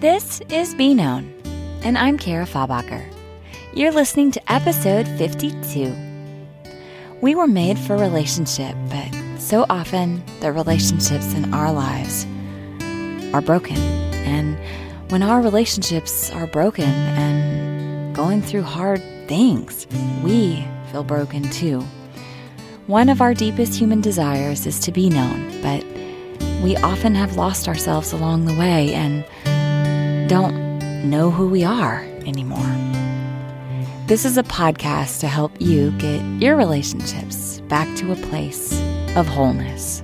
This is Be Known, and I'm Kara Fabacher. You're listening to episode 52. We were made for relationship, but so often the relationships in our lives are broken. And when our relationships are broken and going through hard things, we feel broken too. One of our deepest human desires is to be known, but we often have lost ourselves along the way and don't know who we are anymore. This is a podcast to help you get your relationships back to a place of wholeness,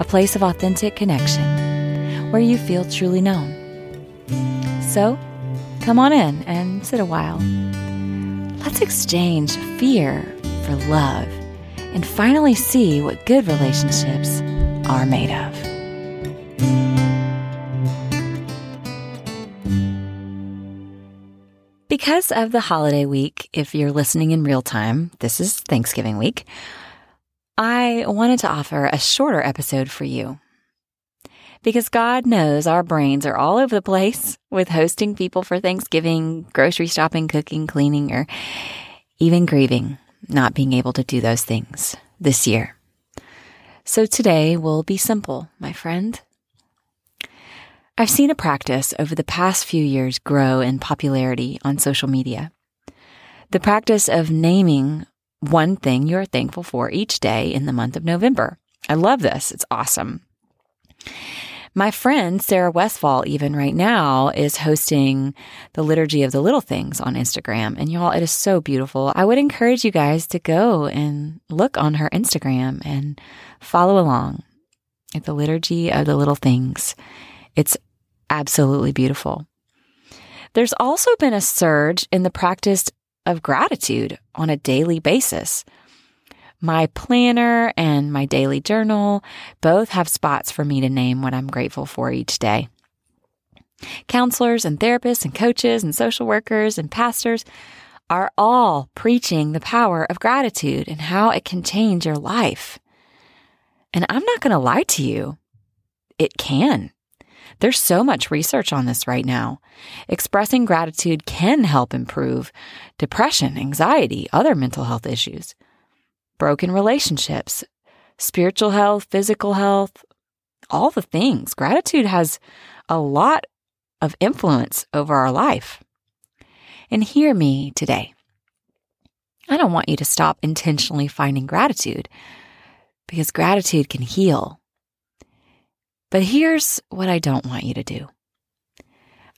a place of authentic connection where you feel truly known. So, come on in and sit a while. Let's exchange fear for love and finally see what good relationships are made of. Because of the holiday week, if you're listening in real time, this is Thanksgiving week, I wanted to offer a shorter episode for you. Because God knows our brains are all over the place with hosting people for Thanksgiving, grocery shopping, cooking, cleaning, or even grieving not being able to do those things this year. So today will be simple, my friend. I've seen a practice over the past few years grow in popularity on social media. The practice of naming one thing you're thankful for each day in the month of November. I love this. It's awesome. My friend Sarah Westfall, even right now, is hosting the Liturgy of the Little Things on Instagram. And y'all, it is so beautiful. I would encourage you guys to go and look on her Instagram and follow along at the Liturgy of the Little Things. It's absolutely beautiful. There's also been a surge in the practice of gratitude on a daily basis. My planner and my daily journal both have spots for me to name what I'm grateful for each day. Counselors and therapists and coaches and social workers and pastors are all preaching the power of gratitude and how it can change your life. And I'm not going to lie to you, it can. There's so much research on this right now. Expressing gratitude can help improve depression, anxiety, other mental health issues, broken relationships, spiritual health, physical health, all the things. Gratitude has a lot of influence over our life. And hear me today. I don't want you to stop intentionally finding gratitude because gratitude can heal but here's what I don't want you to do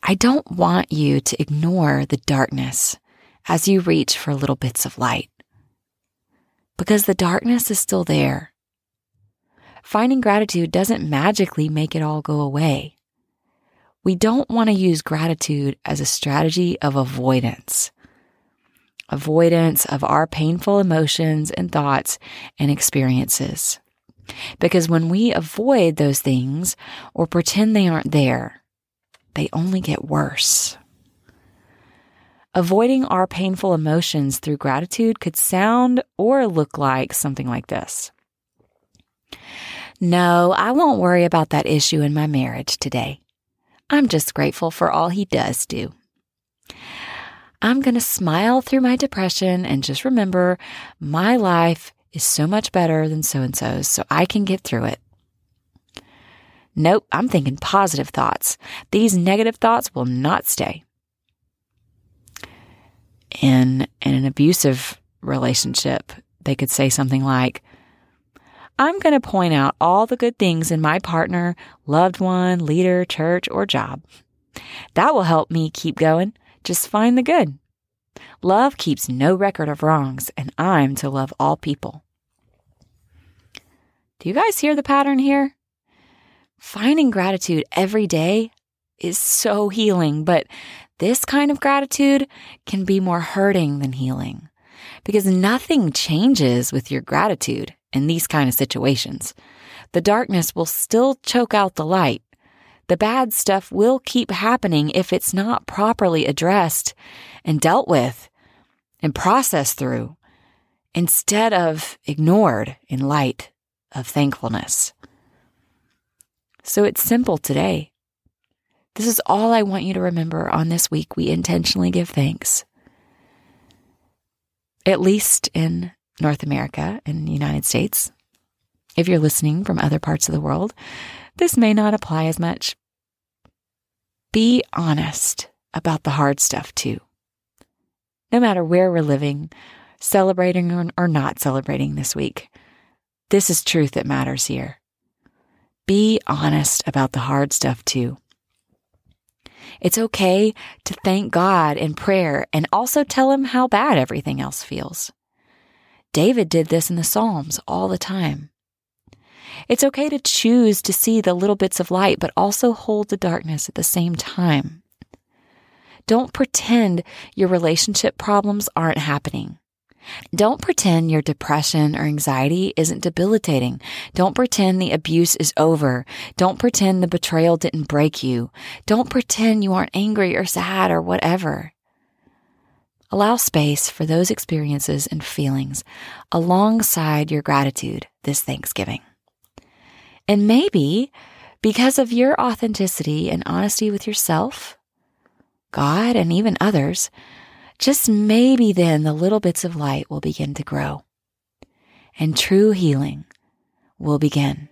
I don't want you to ignore the darkness as you reach for little bits of light, because the darkness is still there. Finding gratitude doesn't magically make it all go away. We don't want to use gratitude as a strategy of avoidance. Avoidance of our painful emotions and thoughts and experiences. Because when we avoid those things or pretend they aren't there, they only get worse. Avoiding our painful emotions through gratitude could sound or look like something like this. No, I won't worry about that issue in my marriage today. I'm just grateful for all he does do. I'm going to smile through my depression and just remember my life is so much better than so and so's, so I can get through it. Nope, I'm thinking positive thoughts. These negative thoughts will not stay. In, in an abusive relationship, they could say something like, I'm going to point out all the good things in my partner, loved one, leader, church, or job. That will help me keep going. Just find the good. Love keeps no record of wrongs, and I'm to love all people. Do you guys hear the pattern here? Finding gratitude every day is so healing, but this kind of gratitude can be more hurting than healing because nothing changes with your gratitude in these kind of situations. The darkness will still choke out the light. The bad stuff will keep happening if it's not properly addressed and dealt with and processed through instead of ignored in light of thankfulness. So it's simple today. This is all I want you to remember on this week. We intentionally give thanks. At least in North America and the United States. If you're listening from other parts of the world, this may not apply as much. Be honest about the hard stuff too. No matter where we're living, celebrating or not celebrating this week, this is truth that matters here. Be honest about the hard stuff too. It's okay to thank God in prayer and also tell Him how bad everything else feels. David did this in the Psalms all the time. It's okay to choose to see the little bits of light, but also hold the darkness at the same time. Don't pretend your relationship problems aren't happening. Don't pretend your depression or anxiety isn't debilitating. Don't pretend the abuse is over. Don't pretend the betrayal didn't break you. Don't pretend you aren't angry or sad or whatever. Allow space for those experiences and feelings alongside your gratitude this Thanksgiving. And maybe because of your authenticity and honesty with yourself, God, and even others, just maybe then the little bits of light will begin to grow and true healing will begin.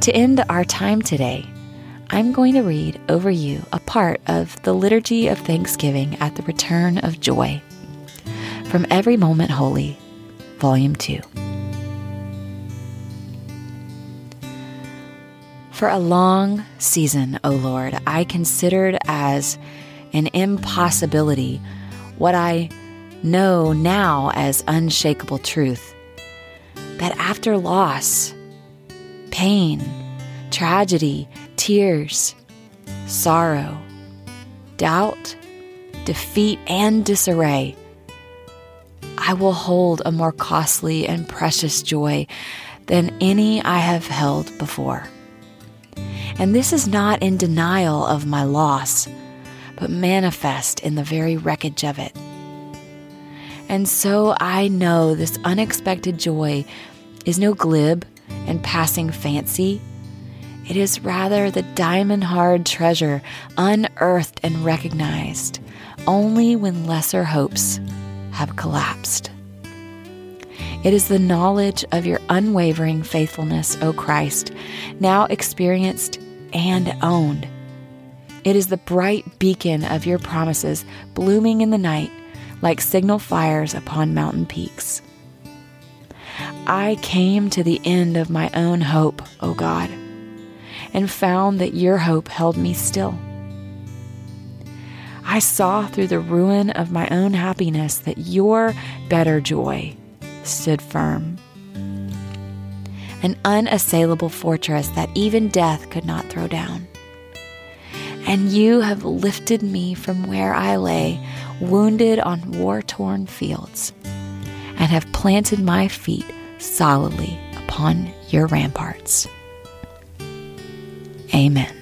To end our time today, I'm going to read over you a part of the Liturgy of Thanksgiving at the Return of Joy from Every Moment Holy, Volume 2. For a long season, O Lord, I considered as an impossibility what I know now as unshakable truth that after loss, pain, tragedy, tears, sorrow, doubt, defeat, and disarray, I will hold a more costly and precious joy than any I have held before. And this is not in denial of my loss, but manifest in the very wreckage of it. And so I know this unexpected joy is no glib and passing fancy. It is rather the diamond hard treasure unearthed and recognized only when lesser hopes have collapsed. It is the knowledge of your unwavering faithfulness, O Christ, now experienced and owned. It is the bright beacon of your promises blooming in the night like signal fires upon mountain peaks. I came to the end of my own hope, O God, and found that your hope held me still. I saw through the ruin of my own happiness that your better joy stood firm an unassailable fortress that even death could not throw down. And you have lifted me from where I lay, wounded on war torn fields, and have planted my feet solidly upon your ramparts. Amen.